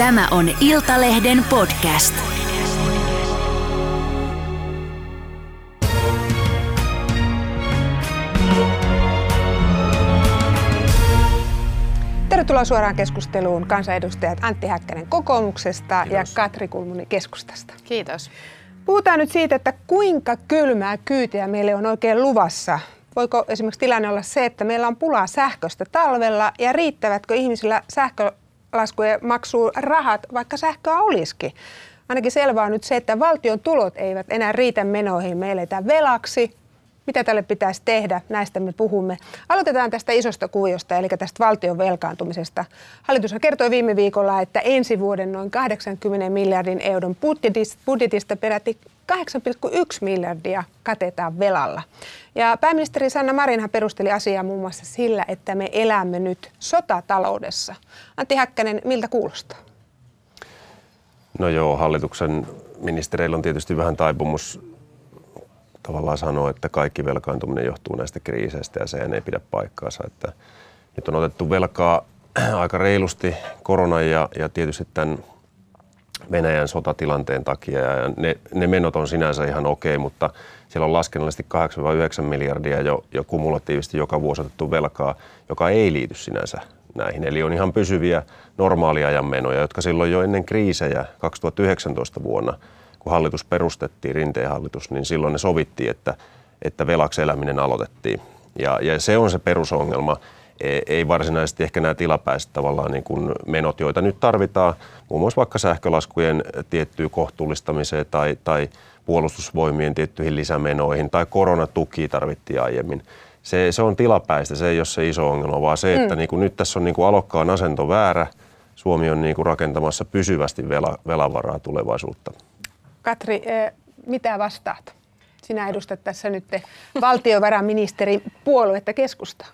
Tämä on Iltalehden podcast. Tervetuloa suoraan keskusteluun kansanedustajat Antti Häkkänen kokoomuksesta Kiitos. ja Katri Kulmuni keskustasta. Kiitos. Puhutaan nyt siitä, että kuinka kylmää kyytiä meille on oikein luvassa. Voiko esimerkiksi tilanne olla se, että meillä on pulaa sähköstä talvella ja riittävätkö ihmisillä sähkölaskujen maksuun rahat, vaikka sähköä olisikin? Ainakin selvää on nyt se, että valtion tulot eivät enää riitä menoihin. Me eletään velaksi, mitä tälle pitäisi tehdä, näistä me puhumme. Aloitetaan tästä isosta kuviosta, eli tästä valtion velkaantumisesta. Hallitus kertoi viime viikolla, että ensi vuoden noin 80 miljardin euron budjetista peräti 8,1 miljardia katetaan velalla. Ja pääministeri Sanna Marinhan perusteli asiaa muun muassa sillä, että me elämme nyt sotataloudessa. Antti Häkkänen, miltä kuulostaa? No joo, hallituksen ministereillä on tietysti vähän taipumus tavallaan sanoa, että kaikki velkaantuminen johtuu näistä kriiseistä ja sehän ei pidä paikkaansa. Että nyt on otettu velkaa aika reilusti koronan ja, ja tietysti tämän Venäjän sotatilanteen takia ja ne, ne menot on sinänsä ihan okei, mutta siellä on laskennallisesti 8-9 miljardia jo, jo kumulatiivisesti joka vuosi otettu velkaa, joka ei liity sinänsä näihin. Eli on ihan pysyviä normaaliajan menoja, jotka silloin jo ennen kriisejä 2019 vuonna – kun hallitus perustettiin, rinteen hallitus, niin silloin ne sovittiin, että, että velaksi eläminen aloitettiin. Ja, ja se on se perusongelma. E, ei varsinaisesti ehkä nämä tilapäiset tavallaan niin kuin menot, joita nyt tarvitaan, muun muassa vaikka sähkölaskujen tiettyyn kohtuullistamiseen tai, tai puolustusvoimien tiettyihin lisämenoihin tai koronatuki tarvittiin aiemmin. Se, se on tilapäistä, se ei ole se iso ongelma, vaan se, että mm. niin kuin nyt tässä on niin kuin alokkaan asento väärä. Suomi on niin kuin rakentamassa pysyvästi vela, velavaraa tulevaisuutta. Katri, eh, mitä vastaat? Sinä edustat tässä nyt valtiovarainministeri puoluetta keskusta.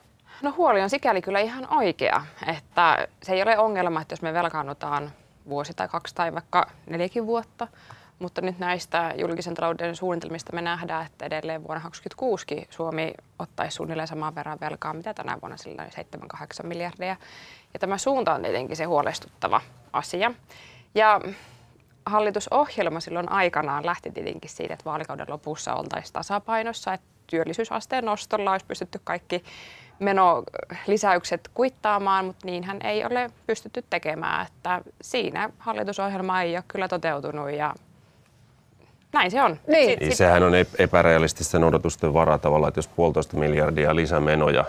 No huoli on sikäli kyllä ihan oikea, että se ei ole ongelma, että jos me velkaannutaan vuosi tai kaksi tai vaikka neljäkin vuotta, mutta nyt näistä julkisen talouden suunnitelmista me nähdään, että edelleen vuonna 2026 Suomi ottaisi suunnilleen saman verran velkaa, mitä tänä vuonna sillä 7-8 miljardia. Ja tämä suunta on tietenkin se huolestuttava asia. Ja hallitusohjelma silloin aikanaan lähti tietenkin siitä, että vaalikauden lopussa oltaisiin tasapainossa, että työllisyysasteen nostolla olisi pystytty kaikki menolisäykset kuittaamaan, mutta niinhän ei ole pystytty tekemään. Että siinä hallitusohjelma ei ole kyllä toteutunut ja näin se on. Niin. Sit, sit... Sehän on epärealististen odotusten vara tavallaan, että jos puolitoista miljardia lisämenoja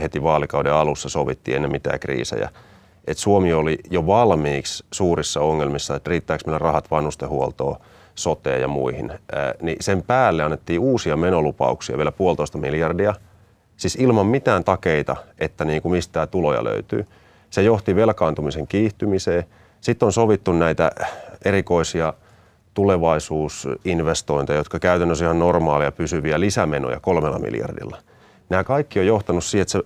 heti vaalikauden alussa sovittiin ennen mitään kriisejä, että Suomi oli jo valmiiksi suurissa ongelmissa, että riittääkö meillä rahat vanhustenhuoltoon, soteen ja muihin. Ää, niin sen päälle annettiin uusia menolupauksia, vielä puolitoista miljardia, siis ilman mitään takeita, että niin kuin mistä tuloja löytyy. Se johti velkaantumisen kiihtymiseen. Sitten on sovittu näitä erikoisia tulevaisuusinvestointeja, jotka käytännössä ihan normaalia pysyviä lisämenoja kolmella miljardilla. Nämä kaikki on johtanut siihen, että se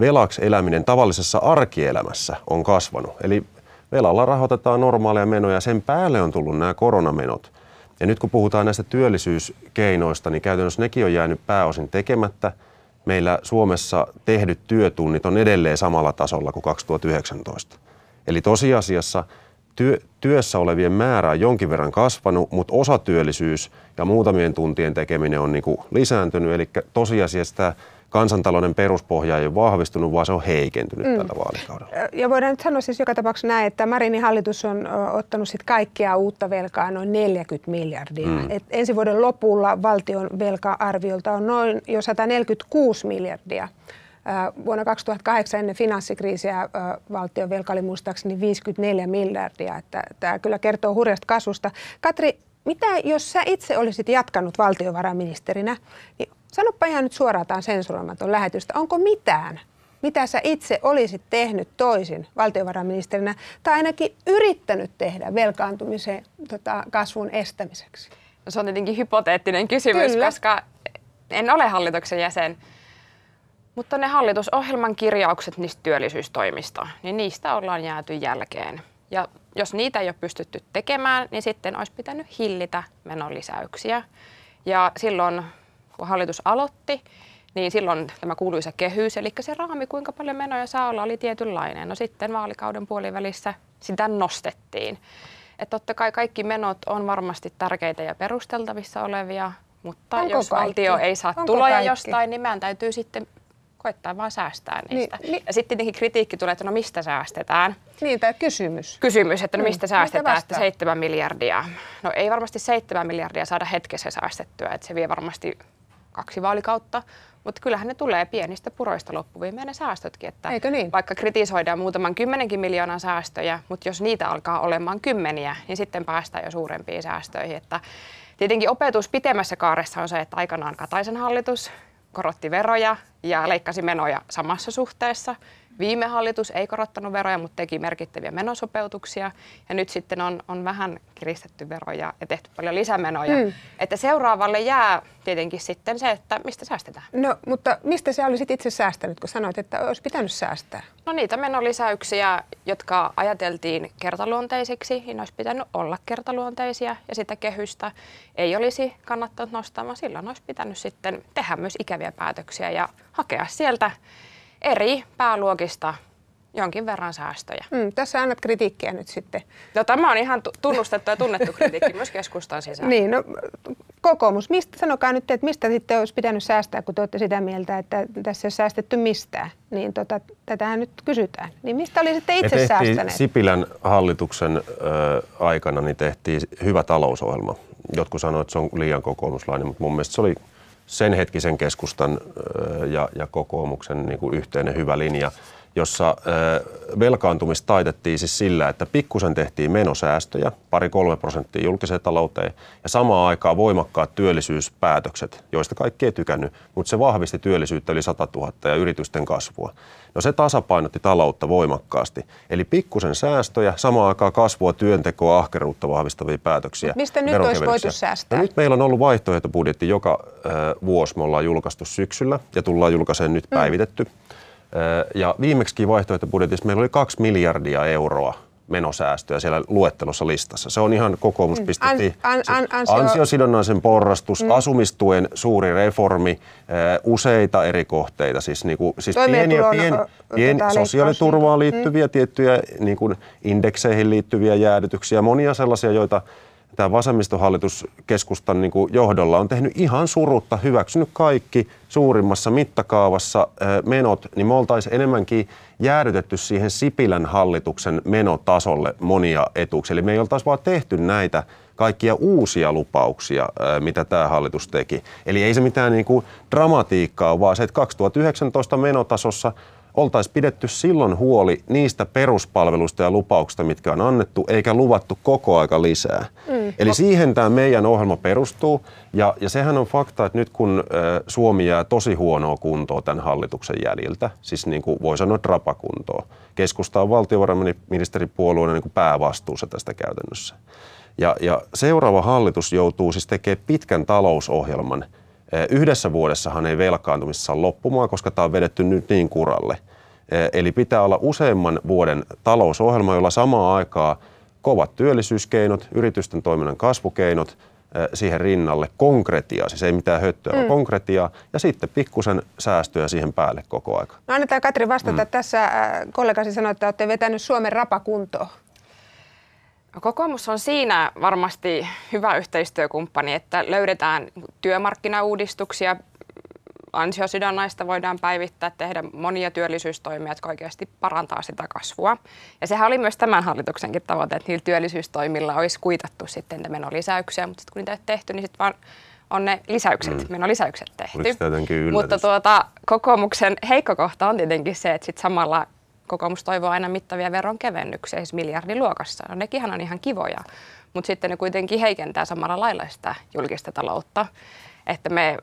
velaksi eläminen tavallisessa arkielämässä on kasvanut. Eli velalla rahoitetaan normaaleja menoja, sen päälle on tullut nämä koronamenot. Ja nyt kun puhutaan näistä työllisyyskeinoista, niin käytännössä nekin on jäänyt pääosin tekemättä. Meillä Suomessa tehdyt työtunnit on edelleen samalla tasolla kuin 2019. Eli tosiasiassa työ, työssä olevien määrä on jonkin verran kasvanut, mutta osatyöllisyys ja muutamien tuntien tekeminen on niin kuin lisääntynyt. Eli tosiasiassa tämä kansantalouden peruspohja ei ole vahvistunut, vaan se on heikentynyt mm. tällä vaalikaudella. Ja voidaan nyt sanoa siis joka tapauksessa näin, että Marinin hallitus on ottanut sit kaikkia uutta velkaa noin 40 miljardia. Mm. Et ensi vuoden lopulla valtion velka-arviolta on noin jo 146 miljardia. Vuonna 2008 ennen finanssikriisiä valtion velka oli muistaakseni 54 miljardia. Että tämä kyllä kertoo hurjasta kasvusta. Katri, mitä jos sä itse olisit jatkanut valtiovarainministerinä, niin Sanoppa ihan nyt suoraan tämä sensuroimaton lähetystä. Onko mitään, mitä sä itse olisit tehnyt toisin valtiovarainministerinä tai ainakin yrittänyt tehdä velkaantumisen tota, kasvun estämiseksi? No, se on tietenkin hypoteettinen kysymys, Kyllä. koska en ole hallituksen jäsen. Mutta ne hallitusohjelman kirjaukset niistä työllisyystoimista, niin niistä ollaan jääty jälkeen. Ja jos niitä ei ole pystytty tekemään, niin sitten olisi pitänyt hillitä menolisäyksiä. Ja silloin kun hallitus aloitti, niin silloin tämä kuuluisa kehys, eli se raami, kuinka paljon menoja saa olla, oli tietynlainen. No sitten vaalikauden puolivälissä sitä nostettiin. Että totta kai kaikki menot on varmasti tärkeitä ja perusteltavissa olevia, mutta Onko jos kaikki? valtio ei saa Onko tuloja kaikki? jostain, niin meidän täytyy sitten koettaa vaan säästää niistä. Niin, niin- Ja sitten tietenkin kritiikki tulee, että no mistä säästetään. Niin, tämä kysymys. Kysymys, että no Mm, mistä mitä säästetään, että vastaa? 7 miljardia. No ei varmasti 7 miljardia saada hetkessä säästettyä, että se vie varmasti kaksi vaalikautta. Mutta kyllähän ne tulee pienistä puroista loppuviimeen ne säästötkin. Että Eikö niin? Vaikka kritisoidaan muutaman kymmenenkin miljoonan säästöjä, mutta jos niitä alkaa olemaan kymmeniä, niin sitten päästään jo suurempiin säästöihin. Että tietenkin opetus pitemmässä kaaressa on se, että aikanaan Kataisen hallitus korotti veroja ja leikkasi menoja samassa suhteessa. Viime hallitus ei korottanut veroja, mutta teki merkittäviä menosopeutuksia. Ja nyt sitten on, on vähän kiristetty veroja ja tehty paljon lisämenoja. Mm. Että seuraavalle jää tietenkin sitten se, että mistä säästetään. No, mutta mistä sä olisit itse säästänyt, kun sanoit, että olisi pitänyt säästää? No niitä menolisäyksiä, jotka ajateltiin kertaluonteisiksi, niin olisi pitänyt olla kertaluonteisia ja sitä kehystä ei olisi kannattanut nostaa, vaan silloin olisi pitänyt sitten tehdä myös ikäviä päätöksiä ja hakea sieltä eri pääluokista jonkin verran säästöjä. Mm, tässä annat kritiikkiä nyt sitten. No, tämä on ihan tu- tunnustettu ja tunnettu kritiikki myös keskustan sisällä. Niin, no, kokoomus, mistä, sanokaa nyt, että mistä sitten olisi pitänyt säästää, kun te olette sitä mieltä, että tässä ei ole säästetty mistään. Niin tota, tätähän nyt kysytään. Niin mistä olisitte Me itse tehtiin säästäneet? Sipilän hallituksen ö, aikana niin tehtiin hyvä talousohjelma. Jotkut sanoivat, että se on liian kokoomuslainen, mutta mun mielestä se oli sen hetkisen keskustan ja, ja kokoomuksen niin kuin yhteinen hyvä linja, jossa velkaantumista taitettiin siis sillä, että pikkusen tehtiin menosäästöjä, pari-kolme prosenttia julkiseen talouteen, ja samaan aikaan voimakkaat työllisyyspäätökset, joista kaikki ei tykännyt, mutta se vahvisti työllisyyttä yli 100 000 ja yritysten kasvua. No se tasapainotti taloutta voimakkaasti. Eli pikkusen säästöjä, samaan aikaan kasvua, työntekoa, ahkeruutta vahvistavia päätöksiä. Mut mistä nyt olisi voitu säästää? No nyt meillä on ollut vaihtoehtobudjetti joka ö, vuosi. Me ollaan julkaistu syksyllä ja tullaan julkaiseen nyt päivitetty. Ö, Ja viimeksi vaihtoehtobudjetissa meillä oli kaksi miljardia euroa menosäästöjä siellä luettelossa listassa. Se on ihan kokoomus.fi. An- an- an- ansio- Ansiosidonnaisen porrastus, asumistuen suuri reformi, useita eri kohteita, siis, niinku, siis pieniä, tota, leikkaus. sosiaaliturvaan liittyviä tiettyjä niin kuin indekseihin liittyviä jäädytyksiä, monia sellaisia, joita tämä vasemmistohallitus keskustan niin kuin johdolla on tehnyt ihan surutta, hyväksynyt kaikki suurimmassa mittakaavassa menot, niin me oltaisiin enemmänkin jäädytetty siihen Sipilän hallituksen menotasolle monia etuuksia. Eli me ei oltaisi vaan tehty näitä kaikkia uusia lupauksia, mitä tämä hallitus teki. Eli ei se mitään niin kuin dramatiikkaa vaan se, että 2019 menotasossa oltaisiin pidetty silloin huoli niistä peruspalveluista ja lupauksista, mitkä on annettu, eikä luvattu koko aika lisää. Mm. Eli siihen tämä meidän ohjelma perustuu. Ja, ja sehän on fakta, että nyt kun Suomi jää tosi huonoa kuntoa tämän hallituksen jäljiltä, siis niin kuin voi sanoa drapakuntoa, keskusta on valtiovarainministeripuolueena niin kuin päävastuussa tästä käytännössä. Ja, ja seuraava hallitus joutuu siis tekemään pitkän talousohjelman. Eh, Yhdessä vuodessahan ei velkaantumista saa loppumaan, koska tämä on vedetty nyt niin kuralle. Eh, Eli pitää olla useamman vuoden talousohjelma, jolla samaan aikaan kovat työllisyyskeinot, yritysten toiminnan kasvukeinot eh, siihen rinnalle, konkretiaa, siis ei mitään höttöä, mm. konkretiaa, ja sitten pikkusen säästöjä siihen päälle koko aika. No annetaan Katri vastata. Mm. Tässä äh, kollegasi sanoi, että olette vetänyt Suomen rapakuntoon. Kokoomus on siinä varmasti hyvä yhteistyökumppani, että löydetään työmarkkinauudistuksia, ansiosidonnaista voidaan päivittää, tehdä monia työllisyystoimia, jotka oikeasti parantaa sitä kasvua. Ja sehän oli myös tämän hallituksenkin tavoite, että niillä työllisyystoimilla olisi kuitattu sitten niitä menolisäyksiä, mutta sitten kun niitä ei tehty, niin sitten vaan on ne lisäykset, mm. menolisäykset tehty. Mutta tuota, kokoomuksen heikko kohta on tietenkin se, että sitten samalla kokoomus toivoo aina mittavia veronkevennyksiä, siis miljardiluokassa. No nekinhän on ihan kivoja, mutta sitten ne kuitenkin heikentää samalla lailla sitä julkista taloutta. Että me,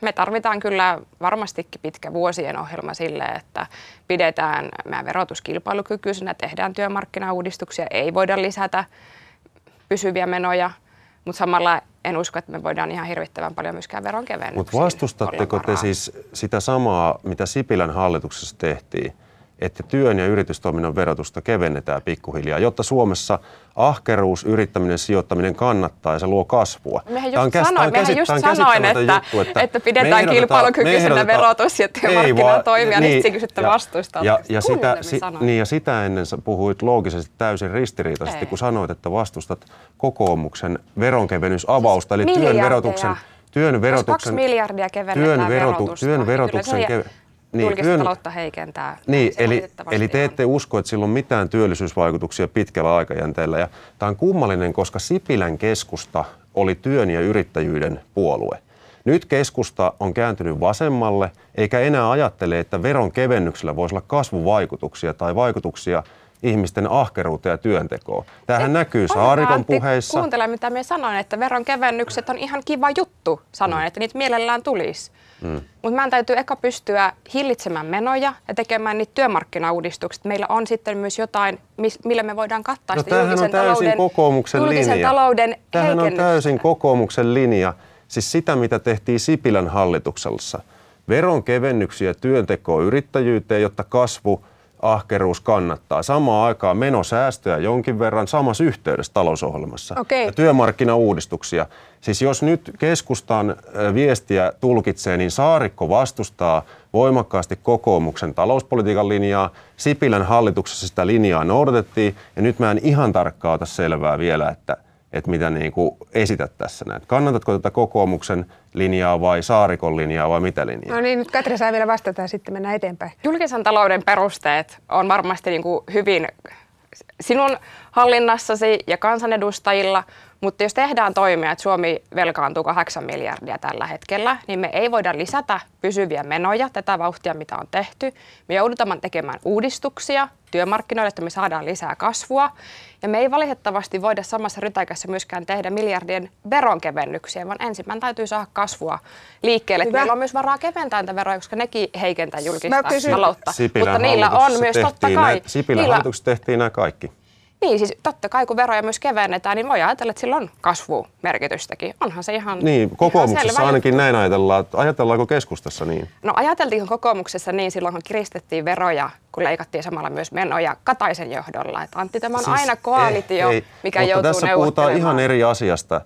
me tarvitaan kyllä varmastikin pitkä vuosien ohjelma sille, että pidetään meidän verotus kilpailukykyisenä, tehdään työmarkkinauudistuksia, ei voida lisätä pysyviä menoja, mutta samalla en usko, että me voidaan ihan hirvittävän paljon myöskään veronkevennyksiä. Mutta vastustatteko te siis sitä samaa, mitä Sipilän hallituksessa tehtiin? Että työn ja yritystoiminnan verotusta kevennetään pikkuhiljaa, jotta Suomessa ahkeruus, yrittäminen, sijoittaminen kannattaa ja se luo kasvua. Mehän Tämä on just, käs- sanoin, on mehän just sanoin, että, että, juttu, että me pidetään kilpailukykyisenä verotus ja vaan- toimia, niin sitten kysytte ja- vastuista. Ja, ja, sitä, si, niin, ja sitä ennen sä puhuit loogisesti täysin ristiriitaisesti, Ei. kun sanoit, että vastustat kokoomuksen veronkevennysavausta, eli työn verotuksen, työn verotuksen, kaksi miljardia kevennetään työn, verotu, verotusta, työn niin kyllä verotuksen ke- julkista taloutta heikentää. Niin, eli, eli te ette usko, että sillä on mitään työllisyysvaikutuksia pitkällä aikajänteellä. Ja tämä on kummallinen, koska Sipilän keskusta oli työn ja yrittäjyyden puolue. Nyt keskusta on kääntynyt vasemmalle, eikä enää ajattele, että veron kevennyksellä voisi olla kasvuvaikutuksia tai vaikutuksia ihmisten ahkeruuteen ja työntekoon. Tämähän näkyy Ota Saarikon puheissa. Kuuntele, mitä minä sanoin, että veronkevennykset on ihan kiva juttu, sanoin, mm. että niitä mielellään tulisi. Mm. Mutta meidän täytyy eka pystyä hillitsemään menoja ja tekemään niitä työmarkkinauudistukset. Meillä on sitten myös jotain, mis- millä me voidaan kattaa No sitä tämähän on julkisen täysin talouden, kokoomuksen julkisen linja. talouden Tämähän on täysin kokoomuksen linja. Siis sitä, mitä tehtiin Sipilän hallituksessa. Veronkevennyksiä työntekoon yrittäjyyteen, jotta kasvu, ahkeruus kannattaa. Samaan aikaan menosäästöjä jonkin verran samassa yhteydessä talousohjelmassa. Okei. Ja työmarkkinauudistuksia. Siis jos nyt keskustan viestiä tulkitsee, niin Saarikko vastustaa voimakkaasti kokoomuksen talouspolitiikan linjaa. Sipilän hallituksessa sitä linjaa noudatettiin ja nyt mä en ihan tarkkaan ota selvää vielä, että, että mitä niin kuin esität tässä näin. Kannatatko tätä kokoomuksen linjaa vai Saarikon linjaa vai mitä linjaa? No niin, nyt Katri saa vielä vastata ja sitten mennään eteenpäin. Julkisen talouden perusteet on varmasti niin kuin hyvin sinun hallinnassasi ja kansanedustajilla, mutta jos tehdään toimia, että Suomi velkaantuu 8 miljardia tällä hetkellä, niin me ei voida lisätä pysyviä menoja, tätä vauhtia mitä on tehty. Me joudutaan tekemään uudistuksia työmarkkinoille, että me saadaan lisää kasvua. Ja me ei valitettavasti voida samassa rytäkässä myöskään tehdä miljardien veronkevennyksiä, vaan ensin täytyy saada kasvua liikkeelle. Hyvä. Meillä on myös varaa keventää näitä veroja, koska nekin heikentää julkista taloutta. Sipilän Mutta niillä on myös totta kai... Nä, Sipilän niillä, hallituksessa tehtiin nämä kaikki. Niin, siis totta kai kun veroja myös kevennetään, niin voi ajatella, että sillä on kasvumerkitystäkin. Onhan se ihan Niin, ihan kokoomuksessa selvä ainakin juttu. näin ajatellaan. Ajatellaanko keskustassa niin? No ajateltiinko kokoomuksessa niin silloin, kun kiristettiin veroja, kun leikattiin samalla myös menoja Kataisen johdolla? Että Antti, tämä on Siis aina koalitio, ei, ei. mikä Mutta joutuu tässä puhutaan ihan eri asiasta.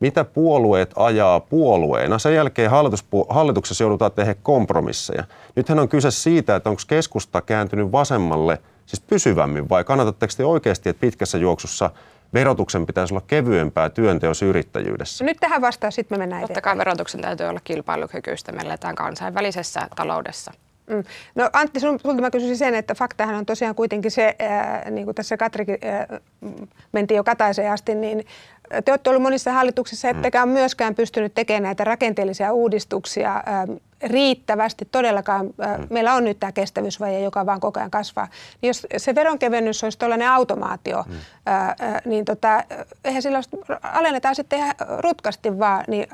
Mitä puolueet ajaa puolueena? Sen jälkeen hallituspu- hallituksessa joudutaan tehdä kompromisseja. Nythän on kyse siitä, että onko keskusta kääntynyt vasemmalle siis pysyvämmin vai kannatatteko te oikeasti, että pitkässä juoksussa verotuksen pitäisi olla kevyempää työnteossa yrittäjyydessä? Nyt tähän vastaan, sitten me mennään Totta eteenpäin. kai verotuksen täytyy olla kilpailukykyistä. Me eletään kansainvälisessä taloudessa. Mm. No Antti, sun- sulta mä kysyisin sen, että faktahan on tosiaan kuitenkin se, ää, niin kuin tässä Katrikin ää, mm, mentiin jo Kataiseen asti, niin te olette ollut monissa hallituksissa, ettekä ole myöskään pystynyt tekemään näitä rakenteellisia uudistuksia ää, riittävästi. Todellakaan ää, meillä on nyt tämä kestävyysvaje, joka vaan koko ajan kasvaa. Niin jos se veronkevennys olisi tällainen automaatio, ää, ää, niin tota, eihän sillä olisi- alennetaan sitten ihan rutkasti vaan, niin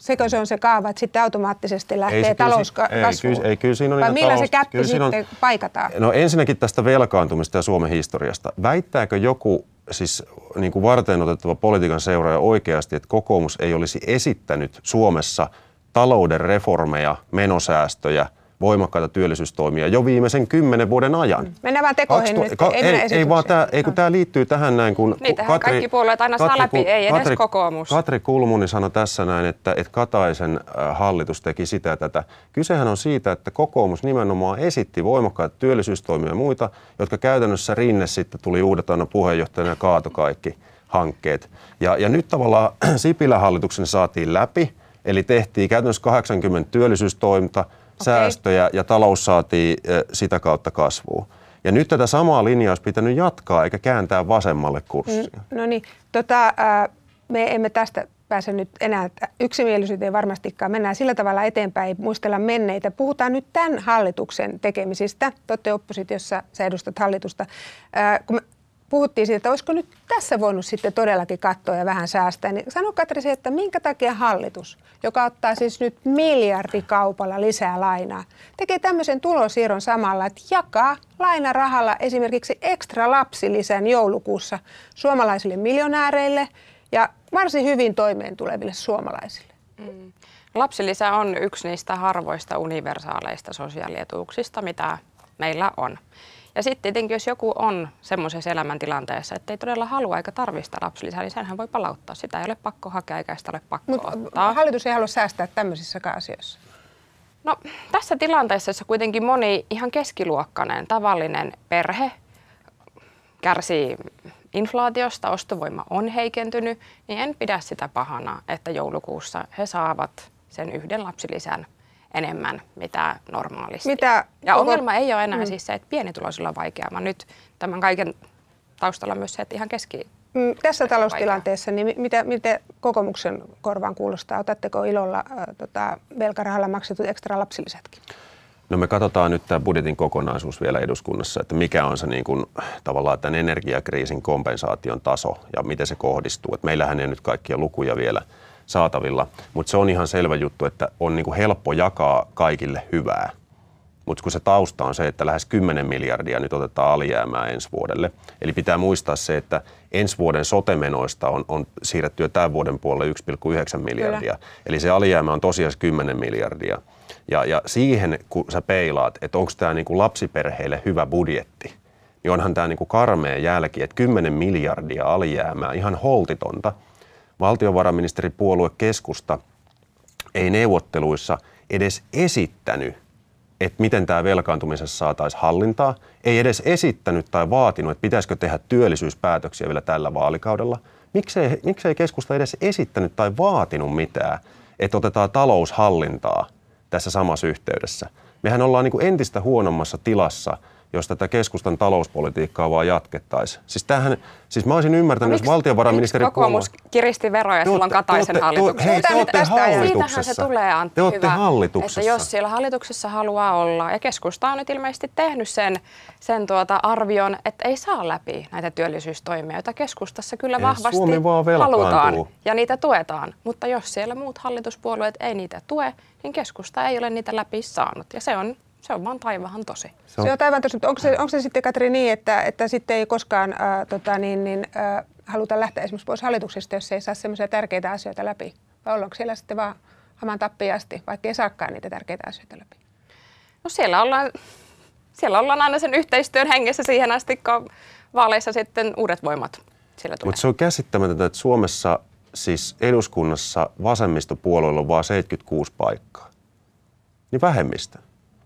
sekö se on se kaava, että sitten automaattisesti lähtee se kyllä talous si- ka- ei, kyllä- ei, kyllä siinä on Vai millä se talous- käppi kyllä siinä on- sitten paikataan? No ensinnäkin tästä velkaantumista ja Suomen historiasta. Väittääkö joku siis niin kuin varten otettava politiikan seuraaja oikeasti, että kokoomus ei olisi esittänyt Suomessa talouden reformeja, menosäästöjä, voimakkaita työllisyystoimia jo viimeisen kymmenen vuoden ajan. Mennään vaan tekoihin 2000 nyt, ei ei, ei vaan tämä, ei kun tämä liittyy tähän näin, kun Niitähän kaikki puolueet aina saa läpi, ei edes kokoomus. Katri Kulmuni sanoi tässä näin, että, että Kataisen äh, hallitus teki sitä ja tätä. Kysehän on siitä, että kokoomus nimenomaan esitti voimakkaita työllisyystoimia ja muita, jotka käytännössä rinne sitten tuli uudet aina puheenjohtajana ja kaato kaikki hankkeet. Ja, ja nyt tavallaan Sipilän hallituksen saatiin läpi, eli tehtiin käytännössä 80 työllisyystoimta, säästöjä ja talous saatiin äh, sitä kautta kasvuun. Ja nyt tätä samaa linjaa olisi pitänyt jatkaa eikä kääntää vasemmalle kurssia. No niin, tota, me emme tästä pääse nyt enää yksimielisyyteen varmastikaan. Mennään sillä tavalla eteenpäin, ei muistella menneitä. Puhutaan nyt tämän hallituksen tekemisistä. Te olette oppositiossa, sä edustat hallitusta. Ää, kun puhuttiin siitä, että olisiko nyt tässä voinut sitten todellakin katsoa ja vähän säästää, niin sano Katri että minkä takia hallitus, joka ottaa siis nyt miljardikaupalla lisää lainaa, tekee tämmöisen tulosiirron samalla, että jakaa lainarahalla esimerkiksi ekstra lapsilisän joulukuussa suomalaisille miljonääreille ja varsin hyvin toimeen tuleville suomalaisille. Lapsilisä on yksi niistä harvoista universaaleista sosiaalietuuksista, mitä meillä on. Ja sitten tietenkin, jos joku on semmoisessa elämäntilanteessa, että ei todella halua eikä tarvista lapsilisää, niin senhän voi palauttaa. Sitä ei ole pakko hakea eikä sitä ole pakko Mutta ottaa. hallitus ei halua säästää tämmöisissäkään asioissa. No tässä tilanteessa, jossa kuitenkin moni ihan keskiluokkainen, tavallinen perhe kärsii inflaatiosta, ostovoima on heikentynyt, niin en pidä sitä pahana, että joulukuussa he saavat sen yhden lapsilisän enemmän, mitä normaalisti. Mitä ja koko- ongelma ei ole enää mm. siis se, että pienituloisilla on vaikeaa, vaan nyt tämän kaiken taustalla myös se, että ihan keski... Mm, Tässä taloustilanteessa, niin mi- mitä, mitä kokoomuksen korvaan kuulostaa? Otatteko ilolla äh, tota, velkarahalla maksetut ekstra lapsilisätkin? No me katsotaan nyt tämä budjetin kokonaisuus vielä eduskunnassa, että mikä on se niin kuin, tavallaan tämän energiakriisin kompensaation taso ja miten se kohdistuu. Et meillähän ei nyt kaikkia lukuja vielä saatavilla, mutta se on ihan selvä juttu, että on niin kuin helppo jakaa kaikille hyvää. Mutta kun se tausta on se, että lähes 10 miljardia nyt otetaan alijäämää ensi vuodelle. Eli pitää muistaa se, että ensi vuoden sotemenoista on, on siirretty jo tämän vuoden puolelle 1,9 miljardia. Eli se alijäämä on tosiaan 10 miljardia. Ja, ja siihen, kun sä peilaat, että onko tämä niinku lapsiperheille hyvä budjetti, niin onhan tämä niinku karmea jälki, että 10 miljardia alijäämää, ihan holtitonta. Valtiovarainministeripuolue keskusta ei neuvotteluissa edes esittänyt, että miten tämä velkaantumisessa saataisiin hallintaa. Ei edes esittänyt tai vaatinut, että pitäisikö tehdä työllisyyspäätöksiä vielä tällä vaalikaudella. Miksei, miksei keskusta edes esittänyt tai vaatinut mitään, että otetaan taloushallintaa tässä samassa yhteydessä. Mehän ollaan niin entistä huonommassa tilassa, jos tätä keskustan talouspolitiikkaa vaan jatkettaisiin. Siis, tämähän, siis mä olisin ymmärtänyt, jos valtiovarainministeri miksi kokoomus kiristi veroja Te silloin te Kataisen te- hallituksessa? hei, te ajasta. hallituksessa. Siitähän se tulee, Antti, Te hyvä, hallituksessa. Että jos siellä hallituksessa haluaa olla, ja keskusta on nyt ilmeisesti tehnyt sen, sen tuota arvion, että ei saa läpi näitä työllisyystoimia, joita keskustassa kyllä vahvasti Suomi vaan halutaan ja niitä tuetaan. Mutta jos siellä muut hallituspuolueet ei niitä tue, niin keskusta ei ole niitä läpi saanut. Ja se on, se on vaan taivahan tosi. Se on, se on tosi, mutta onko se, onko se sitten Katri niin, että, että sitten ei koskaan ää, tota, niin, niin, ää, haluta lähteä esimerkiksi pois hallituksesta, jos ei saa semmoisia tärkeitä asioita läpi? Vai ollaanko siellä sitten vaan haman tappiin asti, vaikka ei saakaan niitä tärkeitä asioita läpi? No siellä ollaan, siellä ollaan aina sen yhteistyön hengessä siihen asti, kun vaaleissa sitten uudet voimat sillä tulee. Mutta se on käsittämätöntä, että Suomessa siis eduskunnassa vasemmistopuolueilla on vain 76 paikkaa. Niin vähemmistö.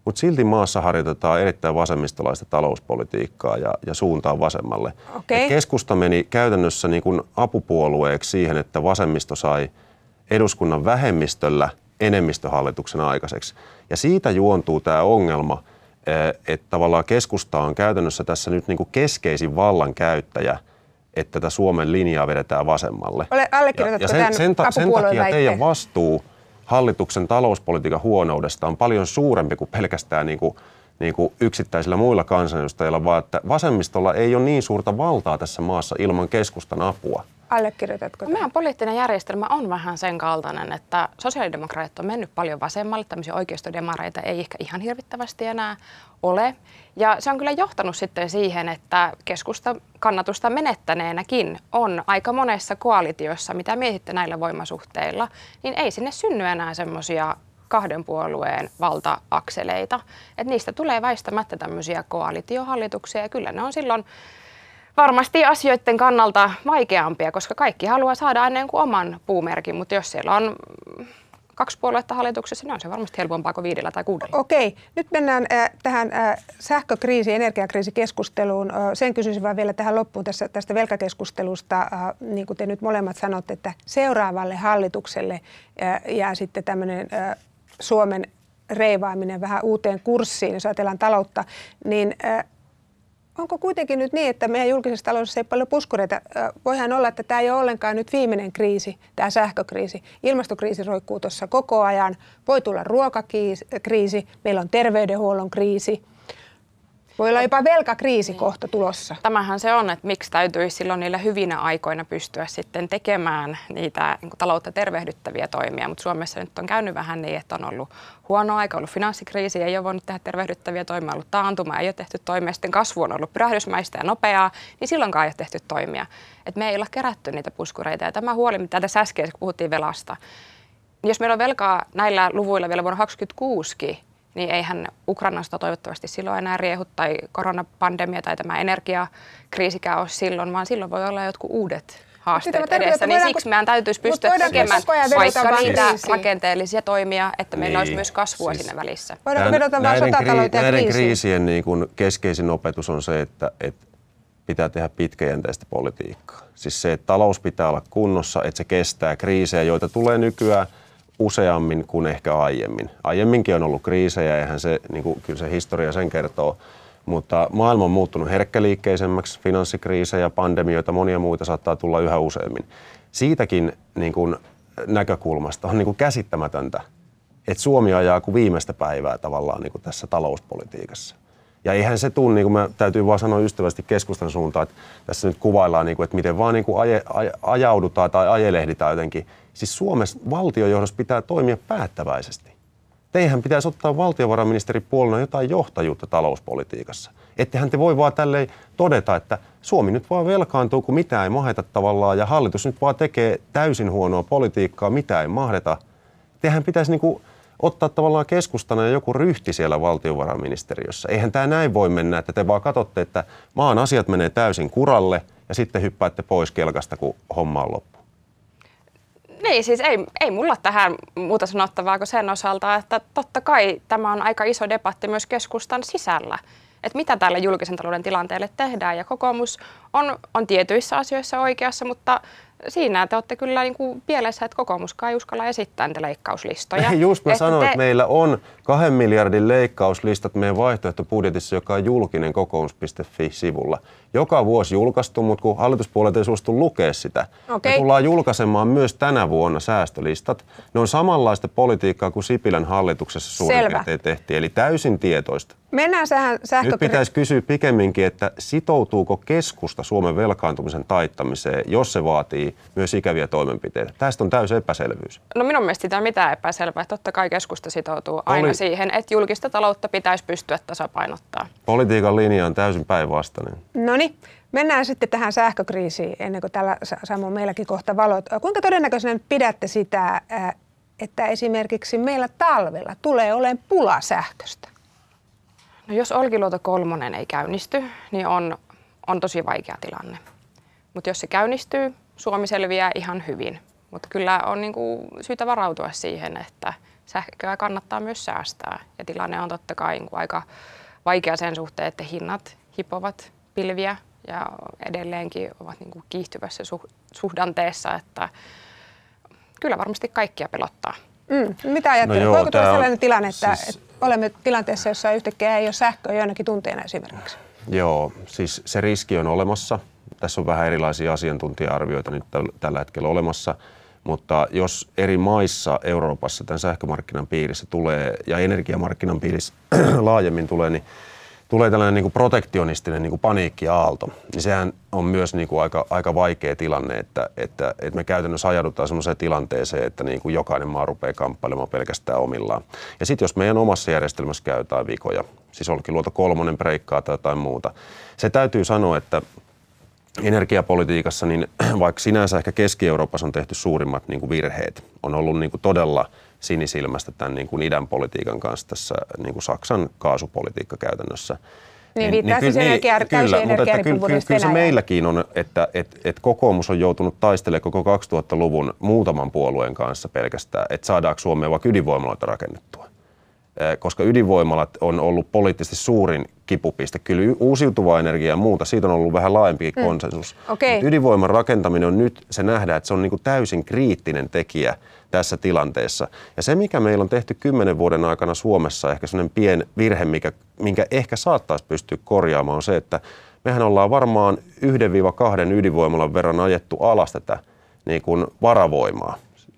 Mutta silti maassa harjoitetaan erittäin vasemmistolaista talouspolitiikkaa ja, ja suuntaan vasemmalle. Et keskusta meni käytännössä niin kuin apupuolueeksi siihen, että vasemmisto sai eduskunnan vähemmistöllä enemmistöhallituksen aikaiseksi. Ja siitä juontuu tämä ongelma, eh, että tavallaan keskusta on käytännössä tässä nyt niin kuin keskeisin vallankäyttäjä, että tätä Suomen linjaa vedetään vasemmalle. Ole- allekirjoitatko ja, ja sen, sen, ta- sen takia teidän vastuu hallituksen talouspolitiikan huonoudesta on paljon suurempi kuin pelkästään niin kuin, niin kuin yksittäisillä muilla kansanedustajilla, vaan että vasemmistolla ei ole niin suurta valtaa tässä maassa ilman keskustan apua. Allekirjoitatko? No, tämän? meidän poliittinen järjestelmä on vähän sen kaltainen, että sosiaalidemokraatit on mennyt paljon vasemmalle, tämmöisiä oikeistodemareita ei ehkä ihan hirvittävästi enää ole. Ja se on kyllä johtanut sitten siihen, että keskusta kannatusta menettäneenäkin on aika monessa koalitiossa, mitä mietitte näillä voimasuhteilla, niin ei sinne synny enää semmoisia kahden puolueen valta-akseleita. Että niistä tulee väistämättä tämmöisiä koalitiohallituksia ja kyllä ne on silloin varmasti asioiden kannalta vaikeampia, koska kaikki haluaa saada aina oman puumerkin, mutta jos siellä on kaksi puoluetta hallituksessa, niin on se varmasti helpompaa kuin viidellä tai kuudella. Okei, nyt mennään äh, tähän äh, sähkökriisi- energiakriisikeskusteluun. Äh, sen kysyisin vaan vielä tähän loppuun tässä, tästä velkakeskustelusta. Äh, niin kuin te nyt molemmat sanotte, että seuraavalle hallitukselle äh, jää sitten tämmöinen äh, Suomen reivaaminen vähän uuteen kurssiin, jos ajatellaan taloutta, niin äh, onko kuitenkin nyt niin, että meidän julkisessa taloudessa ei paljon puskureita? Voihan olla, että tämä ei ole ollenkaan nyt viimeinen kriisi, tämä sähkökriisi. Ilmastokriisi roikkuu tuossa koko ajan. Voi tulla ruokakriisi, meillä on terveydenhuollon kriisi. Voi olla jopa velkakriisi kohta tulossa. Tämähän se on, että miksi täytyisi silloin niillä hyvinä aikoina pystyä sitten tekemään niitä niin kuin taloutta tervehdyttäviä toimia. Mutta Suomessa nyt on käynyt vähän niin, että on ollut huono aika, ollut finanssikriisi, ei ole voinut tehdä tervehdyttäviä toimia, ollut taantuma, ei ole tehty toimia, sitten kasvu on ollut pyrähdysmäistä ja nopeaa, niin silloinkaan ei ole tehty toimia. Et me ei olla kerätty niitä puskureita. Ja tämä huoli, mitä tässä äsken puhuttiin velasta, niin jos meillä on velkaa näillä luvuilla vielä vuonna 2026, niin eihän Ukrainasta toivottavasti silloin enää riehu tai koronapandemia tai tämä energiakriisikään ole silloin, vaan silloin voi olla jotkut uudet haasteet edessä, niin siksi meidän täytyisi pystyä tekemään vaikka niitä kriisiin. rakenteellisia toimia, että meillä niin. olisi myös kasvua siis sinne välissä. Voidaanko vedota vain sotatalouteen Näiden kriisien niin kuin keskeisin opetus on se, että, että pitää tehdä pitkäjänteistä politiikkaa. Siis se, että talous pitää olla kunnossa, että se kestää kriisejä, joita tulee nykyään useammin kuin ehkä aiemmin. Aiemminkin on ollut kriisejä, eihän se, niin kuin, kyllä se historia sen kertoo. Mutta maailma on muuttunut herkkäliikkeisemmäksi, finanssikriisejä, pandemioita, monia muita saattaa tulla yhä useammin. Siitäkin niin kuin, näkökulmasta on niin kuin käsittämätöntä, että Suomi ajaa kuin viimeistä päivää tavallaan niin kuin tässä talouspolitiikassa. Ja eihän se tule, niin kuin mä täytyy vaan sanoa ystävästi keskustan suuntaan, että tässä nyt kuvaillaan, niin kuin, että miten vaan niin kuin aje, aj, ajaudutaan tai ajelehditään jotenkin. Siis Suomessa valtiojohdossa pitää toimia päättäväisesti. Teihän pitäisi ottaa valtiovarainministeri puolena jotain johtajuutta talouspolitiikassa. Ettehän te voi vaan tälleen todeta, että Suomi nyt vaan velkaantuu, kun mitään ei mahdeta tavallaan, ja hallitus nyt vaan tekee täysin huonoa politiikkaa, mitä ei mahdeta. Tehän pitäisi niin kuin ottaa tavallaan keskustana joku ryhti siellä valtiovarainministeriössä. Eihän tämä näin voi mennä, että te vaan katsotte, että maan asiat menee täysin kuralle ja sitten hyppäätte pois kelkasta, kun homma on loppu. Niin, siis ei, ei mulla tähän muuta sanottavaa kuin sen osalta, että totta kai tämä on aika iso debatti myös keskustan sisällä. Että mitä tälle julkisen talouden tilanteelle tehdään. Ja kokoomus on, on tietyissä asioissa oikeassa, mutta siinä te olette kyllä niin kuin pielessä, että kokoomuskaan ei uskalla esittää niitä leikkauslistoja. Just mä että sanoin, te... että meillä on kahden miljardin leikkauslistat meidän vaihtoehtobudjetissa, joka on julkinen kokoomus.fi-sivulla. Joka vuosi julkaistu, mutta kun hallituspuolet ei suostu lukea sitä, okay. me tullaan julkaisemaan myös tänä vuonna säästölistat. Ne on samanlaista politiikkaa kuin Sipilän hallituksessa suurin piirtein tehtiin, eli täysin tietoista. Mennään sähän sähkö... Nyt pitäisi kysyä pikemminkin, että sitoutuuko keskusta Suomen velkaantumisen taittamiseen, jos se vaatii myös ikäviä toimenpiteitä. Tästä on täysin epäselvyys. No minun mielestä sitä on mitään epäselvää. Totta kai keskusta sitoutuu aina Poli- siihen, että julkista taloutta pitäisi pystyä tasapainottaa. Politiikan linja on täysin päinvastainen. No niin, mennään sitten tähän sähkökriisiin ennen kuin täällä sammuu meilläkin kohta valot. Kuinka todennäköisenä pidätte sitä, että esimerkiksi meillä talvella tulee olemaan pula sähköstä? No jos Olkiluoto kolmonen ei käynnisty, niin on, on tosi vaikea tilanne. Mutta jos se käynnistyy, Suomi selviää ihan hyvin. Mutta kyllä on niinku syytä varautua siihen, että sähköä kannattaa myös säästää. Ja tilanne on totta kai niinku aika vaikea sen suhteen, että hinnat hipovat pilviä ja edelleenkin ovat niinku kiihtyvässä suhdanteessa, että kyllä varmasti kaikkia pelottaa. Mm. Mitä ajattelet? No Voiko tulla sellainen on, tilanne, että, siis... että olemme tilanteessa, jossa yhtäkkiä ei ole sähköä joinakin tunteina esimerkiksi? Joo, siis se riski on olemassa. Tässä on vähän erilaisia asiantuntija-arvioita nyt tällä hetkellä olemassa. Mutta jos eri maissa Euroopassa tämän sähkömarkkinan piirissä tulee ja energiamarkkinan piirissä laajemmin tulee, niin tulee tällainen niin kuin protektionistinen niin kuin paniikkiaalto, niin sehän on myös niin kuin aika, aika vaikea tilanne, että, että, että me käytännössä ajaudutaan sellaiseen tilanteeseen, että niin kuin jokainen maa rupeaa kamppailemaan pelkästään omillaan. Ja sitten jos meidän omassa järjestelmässä käy vikoja, siis luoto kolmonen breikkaa tai jotain muuta, se täytyy sanoa, että energiapolitiikassa, niin vaikka sinänsä ehkä Keski-Euroopassa on tehty suurimmat niin kuin virheet, on ollut niin kuin todella – sinisilmästä tämän niin kuin idän politiikan kanssa tässä niin kuin Saksan kaasupolitiikka käytännössä. Niin, niin, niin, kyllä, niin, kyllä, mutta että kyllä, kyllä, kyllä se meilläkin on, että et, et kokoomus on joutunut taistelemaan koko 2000-luvun muutaman puolueen kanssa pelkästään, että saadaanko Suomeen vaikka ydinvoimaloita rakennettua. Koska ydinvoimalat on ollut poliittisesti suurin kipupiste. Kyllä uusiutuvaa energiaa ja muuta, siitä on ollut vähän laajempi mm. konsensus. Okay. Mutta ydinvoiman rakentaminen on nyt, se nähdään, että se on niin täysin kriittinen tekijä – tässä tilanteessa. Ja se, mikä meillä on tehty kymmenen vuoden aikana Suomessa, ehkä sellainen pien virhe, mikä, minkä ehkä saattaisi pystyä korjaamaan, on se, että mehän ollaan varmaan 1-2 ydinvoimalan verran ajettu alas tätä niin kuin varavoimaa.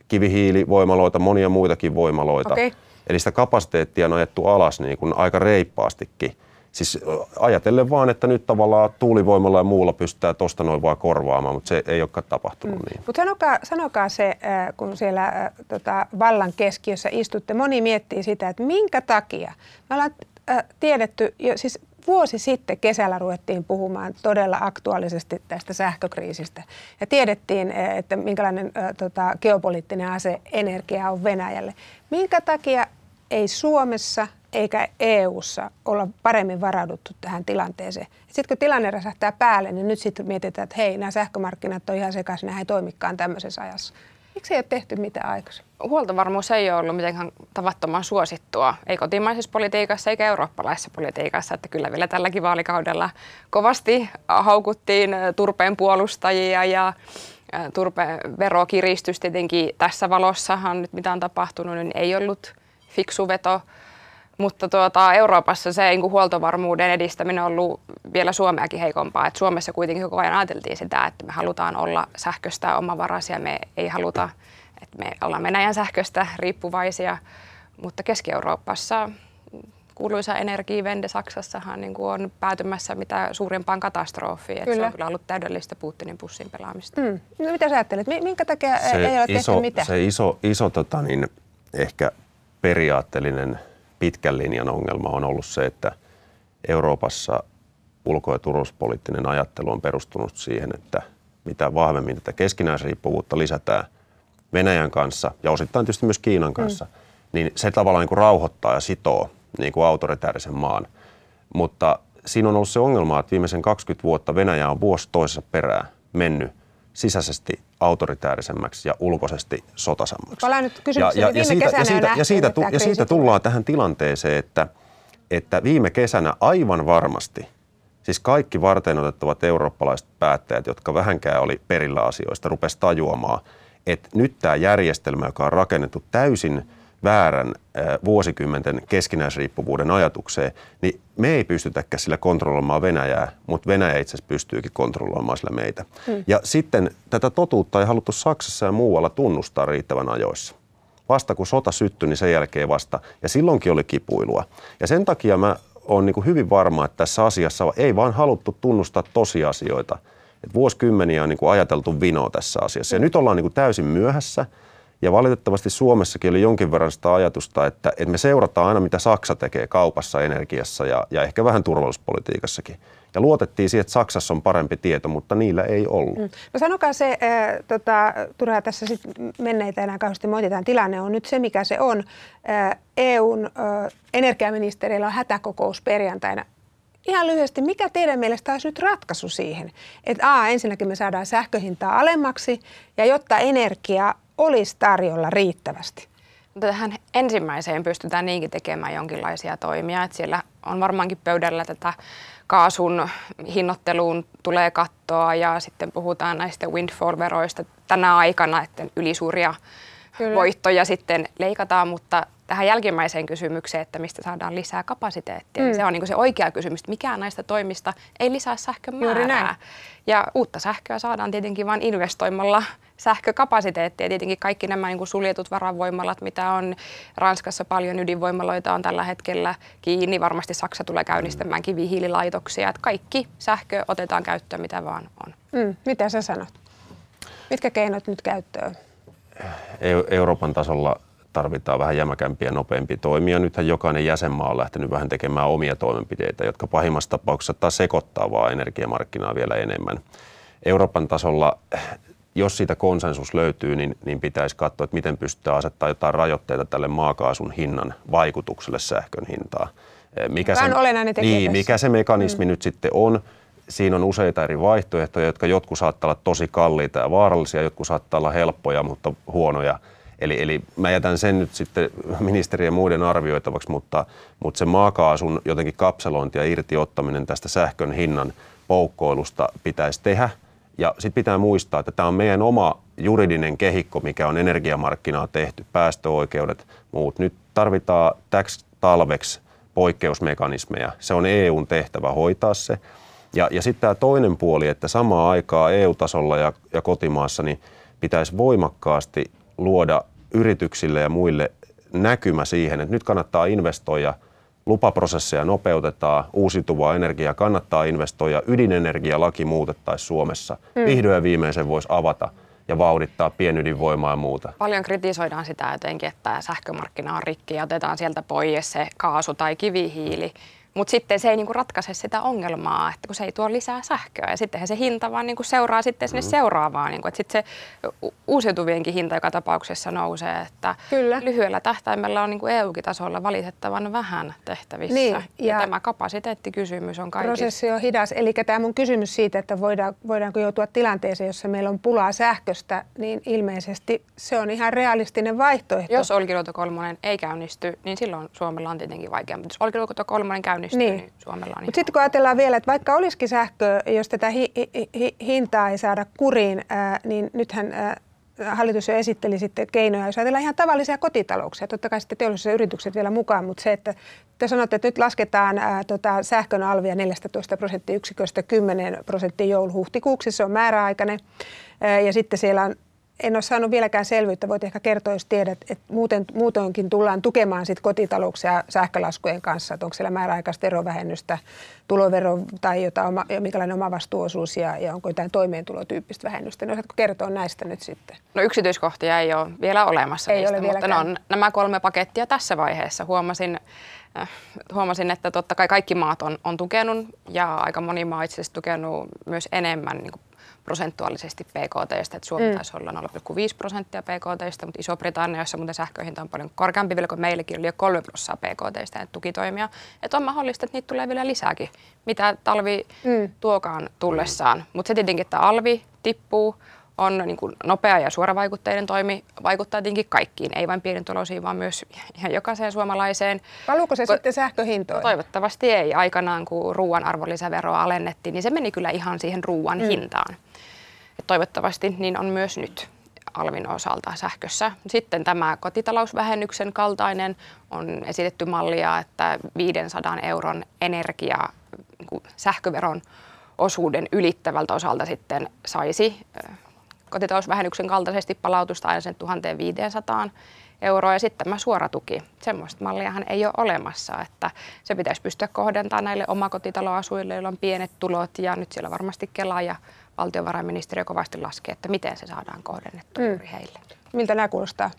Kivihiilivoimaloita, monia muitakin voimaloita. Okay. Eli sitä kapasiteettia on ajettu alas niin kuin aika reippaastikin – Siis ajatellen vaan, että nyt tavallaan tuulivoimalla ja muulla pystytään tuosta noin vaan korvaamaan, mutta se ei olekaan tapahtunut mm. niin. Mutta sanokaa, sanokaa se, kun siellä tota, vallan keskiössä istutte, moni miettii sitä, että minkä takia me ollaan tiedetty, jo, siis vuosi sitten kesällä ruvettiin puhumaan todella aktuaalisesti tästä sähkökriisistä. Ja tiedettiin, että minkälainen tota, geopoliittinen ase energia on Venäjälle. Minkä takia ei Suomessa eikä EU:ssa olla paremmin varauduttu tähän tilanteeseen. Sitten kun tilanne räsähtää päälle, niin nyt sitten mietitään, että hei, nämä sähkömarkkinat on ihan sekaisin, nämä ei toimikaan tämmöisessä ajassa. Miksi ei ole tehty mitään aikaisemmin? Huoltovarmuus ei ole ollut mitenkään tavattoman suosittua, ei kotimaisessa politiikassa eikä eurooppalaisessa politiikassa. Että kyllä vielä tälläkin vaalikaudella kovasti haukuttiin turpeen puolustajia ja turpeen verokiristys tietenkin tässä valossahan nyt mitä on tapahtunut, niin ei ollut fiksu veto. Mutta tuota, Euroopassa se niin kuin huoltovarmuuden edistäminen on ollut vielä Suomeakin heikompaa. Et Suomessa kuitenkin koko ajan ajateltiin sitä, että me halutaan olla sähköstä omavaraisia, me ei haluta, että me ollaan Venäjän sähköstä riippuvaisia. Mutta Keski-Euroopassa kuuluisa energiivende Saksassahan niin kuin on päätymässä mitä suurimpaan katastrofiin. Kyllä. Se on kyllä ollut täydellistä Putinin pussin pelaamista. Mm. No, mitä sä ajattelet? Minkä takia se ei ole iso, tehty mitään? Se iso, iso tota niin, ehkä periaatteellinen pitkän linjan ongelma on ollut se, että Euroopassa ulko- ja turvallisuuspoliittinen ajattelu on perustunut siihen, että mitä vahvemmin tätä keskinäisriippuvuutta lisätään Venäjän kanssa ja osittain tietysti myös Kiinan kanssa, mm. niin se tavallaan niin kuin rauhoittaa ja sitoo niin kuin autoritäärisen maan. Mutta siinä on ollut se ongelma, että viimeisen 20 vuotta Venäjä on vuosi toisessa perään mennyt sisäisesti autoritäärisemmäksi ja ulkoisesti sotasammaksi. Palaan nyt ja, ja, ja, siitä, ja, siitä, ja, siitä, tu, ja siitä tullaan tähän tilanteeseen, että, että viime kesänä aivan varmasti, siis kaikki varten otettavat eurooppalaiset päättäjät, jotka vähänkään oli perillä asioista, rupesi tajuamaan, että nyt tämä järjestelmä, joka on rakennettu täysin – väärän vuosikymmenten keskinäisriippuvuuden ajatukseen, niin me ei pystytäkään sillä kontrolloimaan Venäjää, mutta Venäjä itse asiassa pystyykin kontrolloimaan sillä meitä. Hmm. Ja sitten tätä totuutta ei haluttu Saksassa ja muualla tunnustaa riittävän ajoissa. Vasta kun sota syttyi, niin sen jälkeen vasta. Ja silloinkin oli kipuilua. Ja sen takia mä olen niin hyvin varma, että tässä asiassa ei vaan haluttu tunnustaa tosiasioita. Et vuosikymmeniä on niin ajateltu vinoa tässä asiassa. Ja nyt ollaan niin täysin myöhässä – ja valitettavasti Suomessakin oli jonkin verran sitä ajatusta, että, että me seurataan aina, mitä Saksa tekee kaupassa, energiassa ja, ja ehkä vähän turvallisuuspolitiikassakin. Ja luotettiin siihen, että Saksassa on parempi tieto, mutta niillä ei ollut. Mm. No sanokaa se, äh, tota, turhaa tässä sit menneitä enää kauheasti moititaan. Tilanne on nyt se, mikä se on. Äh, EUn äh, energiaministerillä on hätäkokous perjantaina. Ihan lyhyesti, mikä teidän mielestä olisi nyt ratkaisu siihen? Että A, ensinnäkin me saadaan sähköhintaa alemmaksi ja jotta energia olisi tarjolla riittävästi? Tähän ensimmäiseen pystytään niinkin tekemään jonkinlaisia toimia. Että siellä on varmaankin pöydällä tätä kaasun hinnoitteluun tulee kattoa ja sitten puhutaan näistä windfall-veroista tänä aikana, että ylisuuria Kyllä. voittoja sitten leikataan, mutta tähän jälkimmäiseen kysymykseen, että mistä saadaan lisää kapasiteettia. Mm. Se on niin se oikea kysymys, että mikään näistä toimista ei lisää sähkön määrää. Juuri näin. Ja uutta sähköä saadaan tietenkin vain investoimalla sähkökapasiteettia. Tietenkin kaikki nämä niin suljetut varavoimalat, mitä on Ranskassa paljon ydinvoimaloita on tällä hetkellä kiinni. Varmasti Saksa tulee käynnistämään kivihiililaitoksia. Että kaikki sähkö otetaan käyttöön, mitä vaan on. Mm, mitä sä sanot? Mitkä keinot nyt käyttöön? Euroopan tasolla tarvitaan vähän jämäkämpiä, nopeampia toimia. Nythän jokainen jäsenmaa on lähtenyt vähän tekemään omia toimenpiteitä, jotka pahimmassa tapauksessa taas sekoittaa vaan energiamarkkinaa vielä enemmän. Euroopan tasolla, jos siitä konsensus löytyy, niin, niin pitäisi katsoa, että miten pystytään asettamaan jotain rajoitteita tälle maakaasun hinnan vaikutukselle sähkön hintaan. Mikä se, niin, mikä se mekanismi mm. nyt sitten on. Siinä on useita eri vaihtoehtoja, jotka jotkut saattaa olla tosi kalliita ja vaarallisia, jotkut saattaa olla helppoja, mutta huonoja – Eli, eli mä jätän sen nyt sitten ministerien ja muiden arvioitavaksi, mutta, mutta se maakaasun jotenkin kapselointi ja irtiottaminen tästä sähkön hinnan poukkoilusta pitäisi tehdä. Ja sitten pitää muistaa, että tämä on meidän oma juridinen kehikko, mikä on energiamarkkinaa tehty, päästöoikeudet, muut. Nyt tarvitaan täksi talveksi poikkeusmekanismeja. Se on EUn tehtävä hoitaa se. Ja, ja sitten tämä toinen puoli, että samaan aikaan EU-tasolla ja, ja kotimaassa niin pitäisi voimakkaasti luoda yrityksille ja muille näkymä siihen, että nyt kannattaa investoida, lupaprosesseja nopeutetaan, uusiutuvaa energiaa kannattaa investoida, ydinenergialaki muutettaisiin Suomessa. Hmm. Vihdoin ja viimeisen voisi avata ja vauhdittaa pienydinvoimaa ja muuta. Paljon kritisoidaan sitä jotenkin, että sähkömarkkina on rikki ja otetaan sieltä pois se kaasu tai kivihiili. Mutta sitten se ei niinku ratkaise sitä ongelmaa, että kun se ei tuo lisää sähköä. Ja sittenhän se hinta vaan niinku seuraa sitten sinne mm. seuraavaan. Niinku, että sitten se uusiutuvienkin hinta joka tapauksessa nousee. Että Kyllä. lyhyellä tähtäimellä on niinku EU-tasolla valitettavan vähän tehtävissä. Niin, ja, ja tämä kapasiteettikysymys on kaikista. Prosessi on hidas. Eli tämä mun kysymys siitä, että voidaan, voidaanko joutua tilanteeseen, jossa meillä on pulaa sähköstä, niin ilmeisesti se on ihan realistinen vaihtoehto. Jos Olkiluoto kolmonen ei käynnisty, niin silloin Suomella on tietenkin vaikea. Mutta jos Olkiluoto kolmonen käynnistyy, niin, niin Suomella on Mutta sitten kun ajatellaan vielä, että vaikka olisikin sähkö, jos tätä hi- hi- hi- hintaa ei saada kuriin, ää, niin nythän ää, hallitus jo esitteli sitten keinoja, jos ajatellaan ihan tavallisia kotitalouksia, totta kai sitten teollisuus yritykset vielä mukaan, mutta se, että te sanotte, että nyt lasketaan ää, tota, sähkön alvia 14 prosenttiyksiköstä 10 prosenttia joulu-huhtikuuksi, se on määräaikainen, ää, ja sitten siellä on en ole saanut vieläkään selvyyttä, voit ehkä kertoa, jos tiedät, että muuten, muutoinkin tullaan tukemaan sit kotitalouksia sähkölaskujen kanssa, että onko siellä määräaikaista erovähennystä, tulovero tai jota oma, minkälainen omavastuuosuus ja, ja onko jotain toimeentulotyyppistä vähennystä. No, osaatko kertoa näistä nyt sitten? No yksityiskohtia ei ole vielä olemassa ei niistä, ole mutta on nämä kolme pakettia tässä vaiheessa. Huomasin, äh, huomasin, että totta kai kaikki maat on, on tukenut ja aika moni maa itse asiassa tukenut myös enemmän niin kuin prosentuaalisesti PKT, että Suomi mm. taisi olla 0,5 prosenttia PKT, mutta Iso-Britannia, jossa muuten sähköhinta on paljon korkeampi vielä kuin meilläkin, oli jo 3 prosenttia PKT tukitoimia. Että on mahdollista, että niitä tulee vielä lisääkin, mitä talvi mm. tuokaan tullessaan. Mutta se tietenkin, että alvi tippuu, on niin kuin nopea ja suoravaikutteinen toimi, vaikuttaa tietenkin kaikkiin, ei vain pienituloisiin, vaan myös ihan jokaiseen suomalaiseen. Valuuko se Ko- sitten sähköhintoihin? Toivottavasti ei. Aikanaan, kun ruoan arvonlisäveroa alennettiin, niin se meni kyllä ihan siihen ruoan mm. hintaan. Toivottavasti niin on myös nyt alvin osalta sähkössä. Sitten tämä kotitalousvähennyksen kaltainen on esitetty mallia, että 500 euron energia niin sähköveron osuuden ylittävältä osalta sitten saisi kotitalousvähennyksen kaltaisesti palautusta aina sen 1500 euroa ja sitten tämä suora tuki. Semmoista malliahan ei ole olemassa, että se pitäisi pystyä kohdentamaan näille omakotitaloasuille, joilla on pienet tulot ja nyt siellä varmasti Kela ja valtiovarainministeriö kovasti laskee, että miten se saadaan kohdennettua mm. juuri heille. Miltä nämä kuulostaa?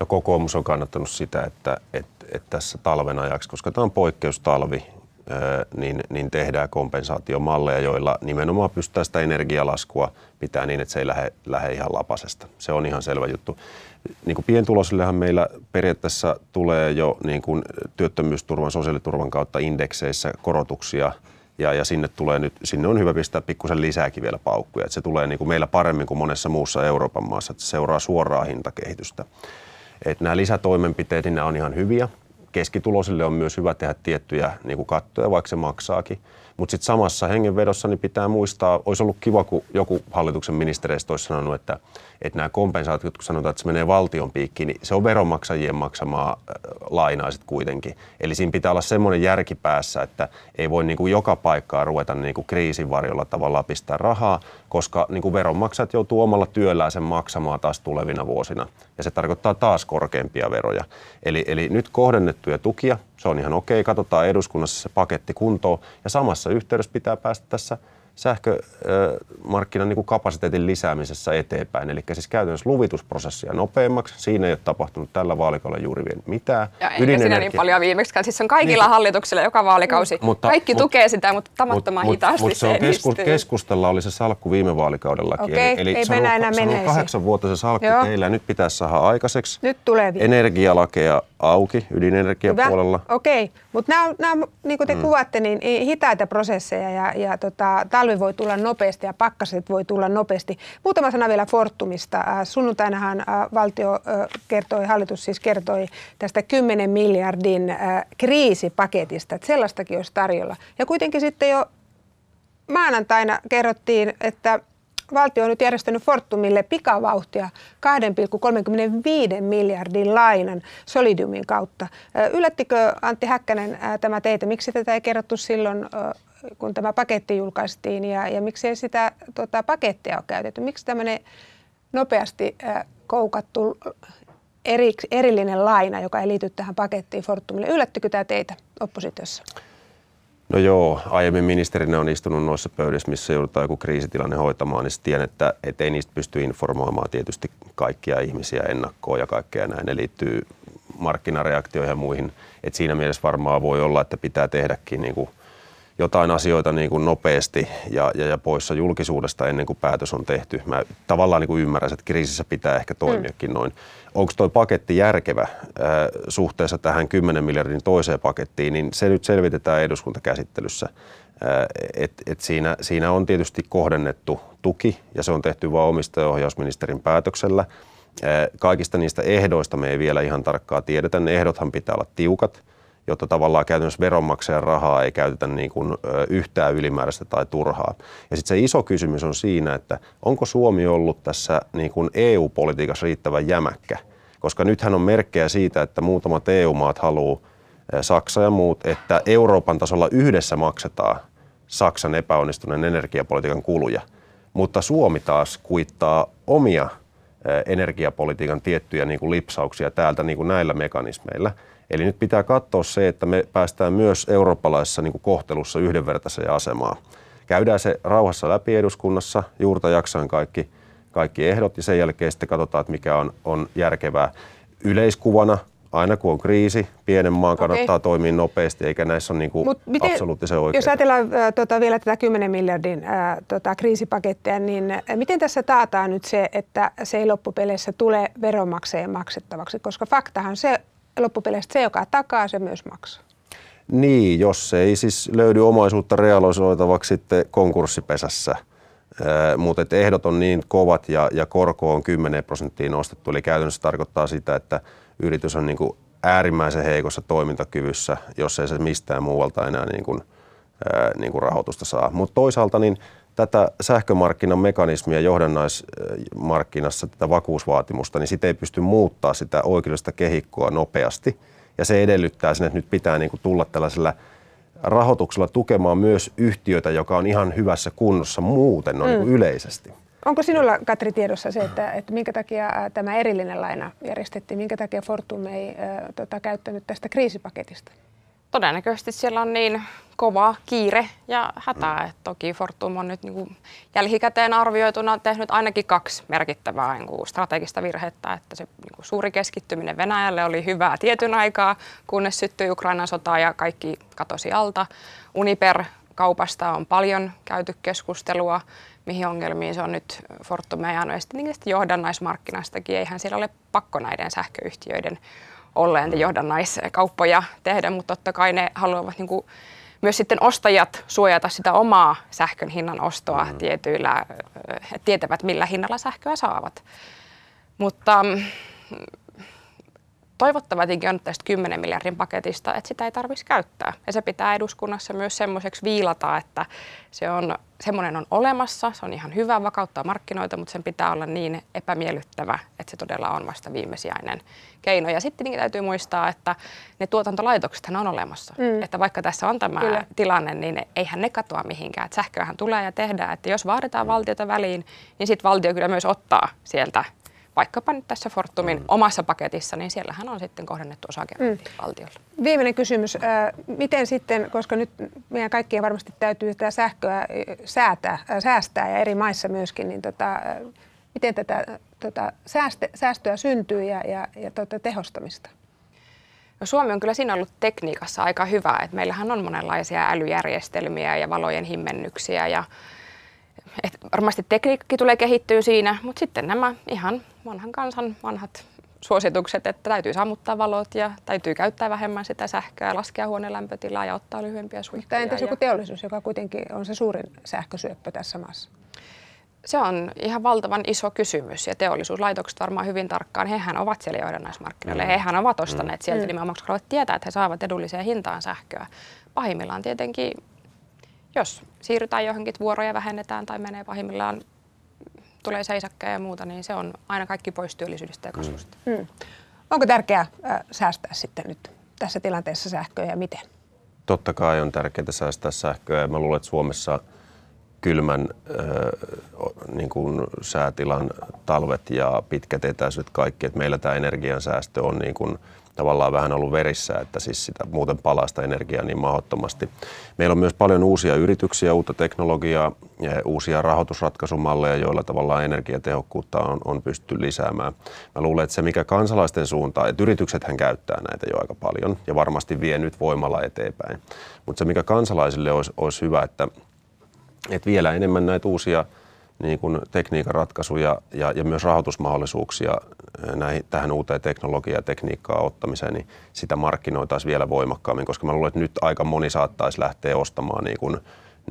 No kokoomus on kannattanut sitä, että, että, että tässä talven ajaksi, koska tämä on poikkeustalvi, niin, niin tehdään kompensaatiomalleja, joilla nimenomaan pystytään sitä energialaskua pitää niin, että se ei lähde, lähde ihan lapasesta. Se on ihan selvä juttu. Niin kuin pientulosillehan meillä periaatteessa tulee jo niin kuin työttömyysturvan, sosiaaliturvan kautta indekseissä korotuksia ja, ja sinne, tulee nyt, sinne on hyvä pistää pikkusen lisääkin vielä paukkuja. Että se tulee niin kuin meillä paremmin kuin monessa muussa Euroopan maassa, että se seuraa suoraa hintakehitystä. Et nämä lisätoimenpiteet, niin nämä on ihan hyviä keskituloisille on myös hyvä tehdä tiettyjä niin kuin kattoja, vaikka se maksaakin. Mutta sitten samassa hengenvedossa niin pitää muistaa, olisi ollut kiva, kun joku hallituksen ministereistä olisi sanonut, että, että nämä kompensaatiot, kun sanotaan, että se menee valtion piikkiin, niin se on veronmaksajien maksamaa äh, lainaa sitten kuitenkin. Eli siinä pitää olla semmoinen järki päässä, että ei voi niin kuin joka paikkaa ruveta niin kuin kriisin varjolla tavallaan pistää rahaa, koska niin kuin veronmaksajat joutuu omalla työllään sen maksamaan taas tulevina vuosina. Ja se tarkoittaa taas korkeampia veroja. Eli, eli nyt kohdennettuja tukia, se on ihan okei, katsotaan eduskunnassa se paketti kuntoon. Ja samassa yhteydessä pitää päästä tässä sähkömarkkinan niin kapasiteetin lisäämisessä eteenpäin. Eli siis käytännössä luvitusprosessia nopeammaksi. Siinä ei ole tapahtunut tällä vaalikaudella juuri vielä mitään. Ja eikä siinä niin paljon viimeksi. Siis on kaikilla niin, hallituksilla joka vaalikausi. Mutta, Kaikki mutta, tukee sitä, mutta tavattoman mutta, hitaasti mutta se, on kesku, Keskustella oli se salkku viime vaalikaudellakin. Okei, eli, eli ei mennä enää kahdeksan vuotta se salkku Joo. teillä. Nyt pitäisi saada aikaiseksi. Nyt tulee vielä. Energialakeja auki ydinenergiapuolella. Okei, mutta nämä, nämä, niin kuin te mm. kuvatte, niin hitaita prosesseja ja, ja tota, talvi voi tulla nopeasti ja pakkaset voi tulla nopeasti. Muutama sana vielä Fortumista. Äh, sunnuntainahan äh, valtio äh, kertoi, hallitus siis kertoi tästä 10 miljardin kriisipaketista, että sellaistakin olisi tarjolla. Ja kuitenkin sitten jo maanantaina kerrottiin, että valtio on nyt järjestänyt Fortumille pikavauhtia 2,35 miljardin lainan Solidiumin kautta. Yllättikö Antti Häkkänen tämä teitä? Miksi tätä ei kerrottu silloin, kun tämä paketti julkaistiin ja, ja miksi ei sitä tota, pakettia ole käytetty? Miksi tämmöinen nopeasti koukattu eri, erillinen laina, joka ei liity tähän pakettiin Fortumille, yllättikö tämä teitä oppositiossa? No joo, aiemmin ministerinä on istunut noissa pöydissä, missä joudutaan joku kriisitilanne hoitamaan, niin tiedän, että, ei niistä pysty informoimaan tietysti kaikkia ihmisiä ennakkoon ja kaikkea näin. Ne liittyy markkinareaktioihin ja muihin. Et siinä mielessä varmaan voi olla, että pitää tehdäkin niin kuin jotain asioita niin kuin nopeasti ja, ja, ja poissa julkisuudesta ennen kuin päätös on tehty. Mä tavallaan niin kuin ymmärrän, että kriisissä pitää ehkä toimiakin mm. noin. Onko tuo paketti järkevä äh, suhteessa tähän 10 miljardin toiseen pakettiin, niin se nyt selvitetään eduskuntakäsittelyssä. Äh, et, et siinä, siinä on tietysti kohdennettu tuki ja se on tehty vain omistajaohjausministerin päätöksellä. Äh, kaikista niistä ehdoista me ei vielä ihan tarkkaa tiedetä. Ne ehdothan pitää olla tiukat jotta tavallaan käytännössä veronmaksajan rahaa ei käytetä niin kuin yhtään ylimääräistä tai turhaa. Ja sitten se iso kysymys on siinä, että onko Suomi ollut tässä niin kuin EU-politiikassa riittävän jämäkkä? Koska nythän on merkkejä siitä, että muutamat EU-maat haluaa, Saksa ja muut, että Euroopan tasolla yhdessä maksetaan Saksan epäonnistuneen energiapolitiikan kuluja. Mutta Suomi taas kuittaa omia energiapolitiikan tiettyjä niin kuin lipsauksia täältä niin kuin näillä mekanismeilla – Eli nyt pitää katsoa se, että me päästään myös eurooppalaisessa niin kuin kohtelussa yhdenvertaiseen asemaan. Käydään se rauhassa läpi eduskunnassa, juurta jaksain kaikki, kaikki ehdot ja sen jälkeen sitten katsotaan, että mikä on, on järkevää. Yleiskuvana aina kun on kriisi, pienen maan kannattaa okay. toimia nopeasti, eikä näissä ole niin kuin miten, absoluuttisen oikein. Jos ajatellaan äh, tota, vielä tätä 10 miljardin äh, tota, kriisipakettia, niin äh, miten tässä taataan nyt se, että se ei loppupeleissä tule veronmaksajien maksettavaksi? Koska faktahan se loppupeleissä se, joka takaa, se myös maksaa. Niin, jos ei siis löydy omaisuutta realisoitavaksi sitten konkurssipesässä, mutta ehdot on niin kovat ja, ja korko on 10 prosenttia nostettu, eli käytännössä tarkoittaa sitä, että yritys on niin kuin äärimmäisen heikossa toimintakyvyssä, jos ei se mistään muualta enää niin kuin, ää, niin kuin rahoitusta saa. Mutta toisaalta niin tätä sähkömarkkinan mekanismia johdannaismarkkinassa, tätä vakuusvaatimusta, niin sitä ei pysty muuttaa sitä oikeudellista kehikkoa nopeasti. Ja se edellyttää sen, että nyt pitää niin kuin tulla tällaisella rahoituksella tukemaan myös yhtiöitä, joka on ihan hyvässä kunnossa muuten no, niin mm. niin yleisesti. Onko sinulla, Katri, tiedossa se, että, että minkä takia tämä erillinen laina järjestettiin, minkä takia Fortum ei äh, tota, käyttänyt tästä kriisipaketista? Todennäköisesti siellä on niin kova kiire ja hätä. Mm. Että toki Fortum on nyt niin kuin jälkikäteen arvioituna tehnyt ainakin kaksi merkittävää niin kuin strategista virhettä. Että se niin kuin suuri keskittyminen Venäjälle oli hyvää tietyn aikaa, kunnes syttyi Ukrainan sota ja kaikki katosi alta. Uniper kaupasta on paljon käyty keskustelua, mihin ongelmiin se on nyt Fortum. Ja johdannaismarkkinastakin, eihän siellä ole pakko näiden sähköyhtiöiden olleen johdannaiskauppoja tehdä, mutta totta kai ne haluavat niin kuin myös sitten ostajat suojata sitä omaa sähkön hinnan ostoa mm. tietyillä, että tietävät millä hinnalla sähköä saavat. Mutta mm, toivottavaa tietenkin on tästä 10 miljardin paketista, että sitä ei tarvitsisi käyttää. Ja se pitää eduskunnassa myös semmoiseksi viilata, että se on, semmoinen on olemassa, se on ihan hyvä vakauttaa markkinoita, mutta sen pitää olla niin epämiellyttävä, että se todella on vasta viimesijainen keino. Ja sitten niin täytyy muistaa, että ne tuotantolaitokset on olemassa. Mm. Että vaikka tässä on tämä Kyllä. tilanne, niin eihän ne katoa mihinkään. Että sähköähän tulee ja tehdään. Että jos vaaditaan valtiota väliin, niin sitten valtio kyllä myös ottaa sieltä vaikkapa nyt tässä Fortumin mm. omassa paketissa, niin siellähän on sitten kohdennettu osake mm. valtiolle. Viimeinen kysymys. Miten sitten, koska nyt meidän kaikkien varmasti täytyy tätä sähköä säätää, säästää ja eri maissa myöskin, niin tota, miten tätä tota, säästö, säästöä syntyy ja, ja, ja tota, tehostamista? No Suomi on kyllä siinä ollut tekniikassa aika hyvä, että meillähän on monenlaisia älyjärjestelmiä ja valojen himmennyksiä ja et varmasti tekniikki tulee kehittyä siinä, mutta sitten nämä ihan vanhan kansan vanhat suositukset, että täytyy sammuttaa valot ja täytyy käyttää vähemmän sitä sähköä, laskea huoneen lämpötilaa ja ottaa lyhyempiä suihkuja. Mutta entäs joku teollisuus, joka kuitenkin on se suurin sähkösyöppö tässä maassa? Se on ihan valtavan iso kysymys ja teollisuuslaitokset varmaan hyvin tarkkaan, hehän ovat siellä johdannaismarkkinoilla mm. hehän ovat ostaneet mm. sieltä mm. nimenomaan, koska haluavat tietää, että he saavat edulliseen hintaan sähköä. Pahimmillaan tietenkin jos siirrytään johonkin, vuoroja vähennetään tai menee pahimmillaan, tulee seisakkeja ja muuta, niin se on aina kaikki pois työllisyydestä ja kasvusta. Mm. Mm. Onko tärkeää äh, säästää sitten nyt tässä tilanteessa sähköä ja miten? Totta kai on tärkeää säästää sähköä mä luulen, että Suomessa kylmän äh, niin kuin säätilan talvet ja pitkät etäisyydet kaikki, että meillä tämä energiansäästö on niin kuin tavallaan vähän ollut verissä, että siis sitä muuten palasta energiaa niin mahdottomasti. Meillä on myös paljon uusia yrityksiä, uutta teknologiaa, ja uusia rahoitusratkaisumalleja, joilla tavallaan energiatehokkuutta on, on pystytty lisäämään. Mä luulen, että se mikä kansalaisten suuntaan, että yrityksethän käyttää näitä jo aika paljon ja varmasti vie nyt voimalla eteenpäin. Mutta se mikä kansalaisille olisi, olisi hyvä, että, että vielä enemmän näitä uusia niin kuin tekniikan ratkaisuja ja, ja myös rahoitusmahdollisuuksia näihin, tähän uuteen teknologiaan ja tekniikkaan ottamiseen, niin sitä markkinoitaisiin vielä voimakkaammin, koska mä luulen, että nyt aika moni saattaisi lähteä ostamaan niin kuin,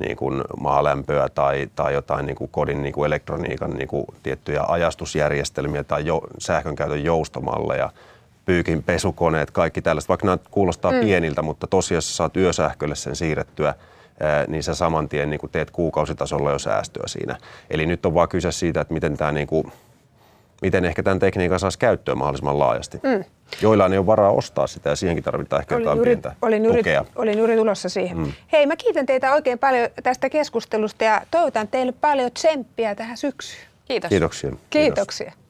niin kuin maalämpöä tai, tai jotain niin kuin kodin niin kuin elektroniikan niin kuin tiettyjä ajastusjärjestelmiä tai jo, sähkönkäytön joustomalleja, pyykin pesukoneet, kaikki tällaiset. Vaikka nämä kuulostaa mm. pieniltä, mutta tosiaan saat yösähkölle sen siirrettyä niin sä saman tien niin teet kuukausitasolla jo säästöä siinä. Eli nyt on vaan kyse siitä, että miten, tämä niin kuin, miten ehkä tämän tekniikan saisi käyttöön mahdollisimman laajasti. Mm. Joillain ei ole varaa ostaa sitä ja siihenkin tarvitaan ehkä olin jotain juuri, pientä olin juuri, tukea. Olin juuri tulossa siihen. Mm. Hei, mä kiitän teitä oikein paljon tästä keskustelusta ja toivotan teille paljon tsemppiä tähän syksyyn. Kiitos. Kiitoksia. Kiitoksia. Kiitos.